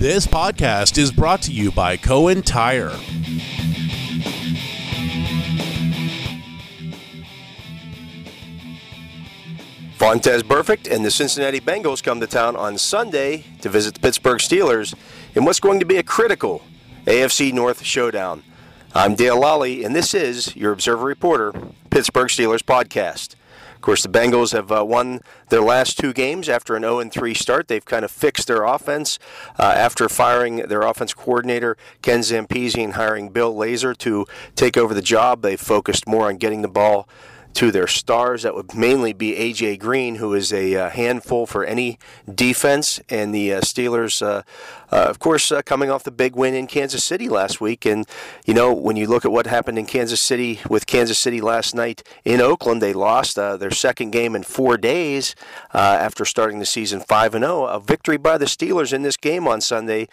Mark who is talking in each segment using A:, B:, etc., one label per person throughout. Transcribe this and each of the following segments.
A: This podcast is brought to you by Cohen Tire.
B: Vontez Burfict and the Cincinnati Bengals come to town on Sunday to visit the Pittsburgh Steelers in what's going to be a critical AFC North showdown. I'm Dale Lolley, and this is your Observer Reporter, Pittsburgh Steelers podcast. Of course, the Bengals have uh, won their last two games after an 0 3 start. They've kind of fixed their offense uh, after firing their offense coordinator, Ken Zampese, and hiring Bill Lazor to take over the job. They've focused more on getting the ball to their stars. That would mainly be A.J. Green, who is a uh, handful for any defense, and the uh, Steelers, uh, uh of course, uh, coming off the big win in Kansas City last week. And, you know, when you look at what happened in Kansas City with Kansas City last night in Oakland, they lost uh, their second game in four days after starting the season 5 and 0. A victory by the Steelers in this game on Sunday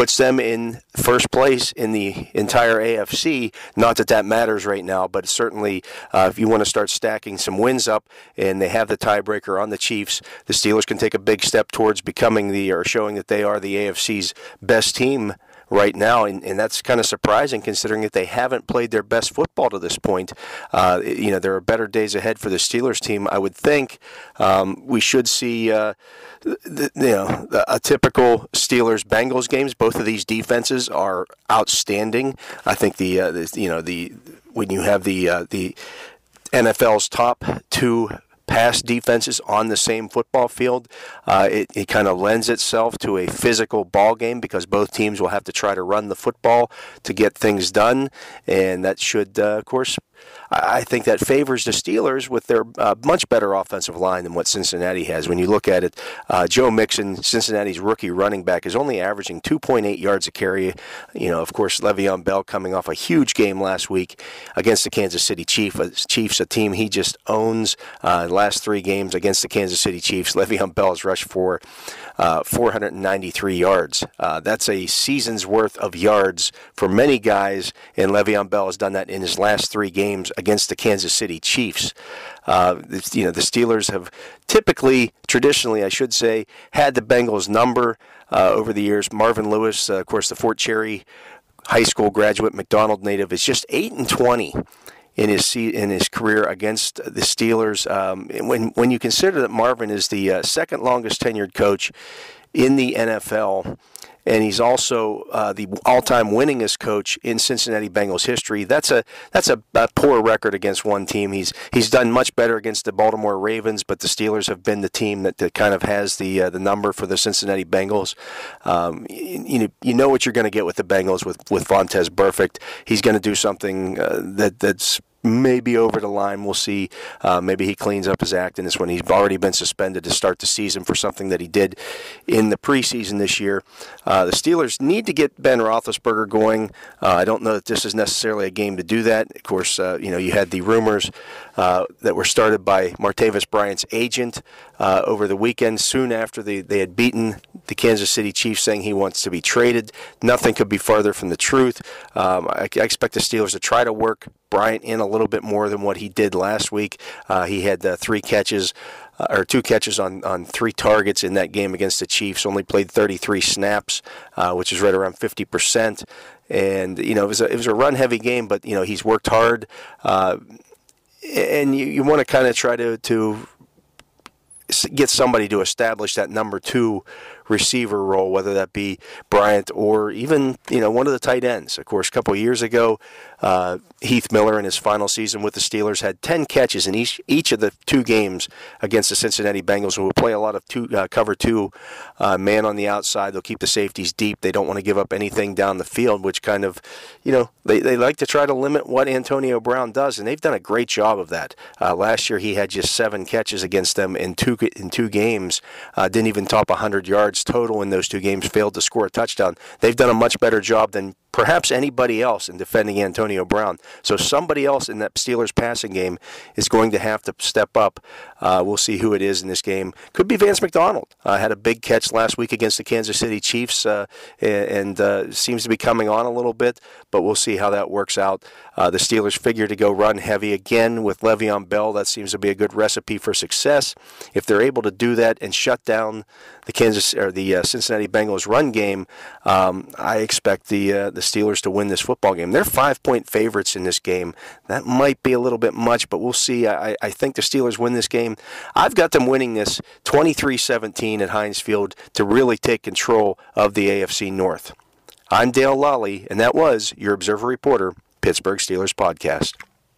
B: puts them in first place in the entire AFC. Not that that matters right now, but certainly uh, if you want to start stacking some wins up and they have the tiebreaker on the Chiefs, the Steelers can take a big step towards becoming the or showing that they are the AFC's best team right now, and, and that's kind of surprising considering that they haven't played their best football to this point. Uh, you know, there are better days ahead for the Steelers team. I would think um, we should see, uh, the, you know, a typical Steelers Bengals games. Both of these defenses are outstanding. I think the, uh, the you know the when you have the uh, the NFL's top two pass defenses on the same football field, uh, it, it kind of lends itself to a physical ball game because both teams will have to try to run the football to get things done, and that should, uh, of course, I think that favors the Steelers with their uh, much better offensive line than what Cincinnati has. When you look at it, uh, Joe Mixon, Cincinnati's rookie running back, is only averaging 2.8 yards a carry. You know, of course, Le'Veon Bell coming off a huge game last week against the Kansas City Chiefs, uh, Chiefs, a team he just owns. Uh, last three games against the Kansas City Chiefs, Le'Veon Bell has rushed for uh, 493 yards. That's a season's worth of yards for many guys, and Le'Veon Bell has done that in his last three games against the Kansas City Chiefs. Uh, you know, the Steelers have typically, traditionally, I should say, had the Bengals number uh, over the years. Marvin Lewis, uh, of course, the Fort Cherry High School graduate, McDonald native, is just eight and twenty in his in his career against the Steelers. Um, when when you consider that Marvin is the uh, second longest tenured coach in the NFL, and he's also uh, the all-time winningest coach in Cincinnati Bengals history. That's a that's a, a, poor record against one team. He's he's done much better against the Baltimore Ravens, but the Steelers have been the team that, that kind of has the uh, the number for the Cincinnati Bengals. Um, you, you, know you know what you're going to get with the Bengals with with Vontez Burfict. He's going to do something uh, that that's maybe over the line. We'll see. Uh, maybe he cleans up his act in this one. He's already been suspended to start the season for something that he did in the preseason this year. Uh, the Steelers need to get Ben Roethlisberger going. Uh, I don't know that this is necessarily a game to do that. Of course, uh, you know you had the rumors uh, that were started by Martavis Bryant's agent uh, over the weekend, soon after they, they had beaten the Kansas City Chiefs, saying he wants to be traded. Nothing could be farther from the truth. Um, I, I expect the Steelers to try to work Bryant in a little bit more than what he did last week. Uh, he had uh, three catches. Uh, or two catches on, on three targets in that game against the Chiefs. Only played 33 snaps, uh, which is right around 50 percent. And you know it was a, it was a run heavy game, but you know he's worked hard, uh, and you, you want to kind of try to to get somebody to establish that number two receiver role, whether that be Bryant or even you know one of the tight ends. Of course, a couple years ago, uh, Heath Miller in his final season with the Steelers had 10 catches in each each of the two games against the Cincinnati Bengals, who will play a lot of two uh, cover two uh, man on the outside. They'll keep the safeties deep. They don't want to give up anything down the field, which kind of you know they, they like to try to limit what Antonio Brown does, and they've done a great job of that. Uh, last year he had just seven catches against them in two in two games. Uh, didn't even top 100 yards total in those two games, failed to score a touchdown. They've done a much better job than perhaps anybody else in defending Antonio Brown. So somebody else in that Steelers passing game is going to have to step up. Uh, we'll see who it is in this game. Could be Vance McDonald. Uh, had a big catch last week against the Kansas City Chiefs uh, and uh, seems to be coming on a little bit, but we'll see how that works out. Uh, the Steelers figure to go run heavy again with Le'Veon Bell. That seems to be a good recipe for success. If they're able to do that and shut down the Kansas or the uh, Cincinnati Bengals run game, um, I expect the the Steelers to win this football game. They're five point favorites in this game. That might be a little bit much, but we'll see. I, I think the Steelers win this game. I've got them winning this 23 17 at Heinz Field to really take control of the AFC North. I'm Dale Lolley, and that was your Observer Reporter, Pittsburgh Steelers Podcast.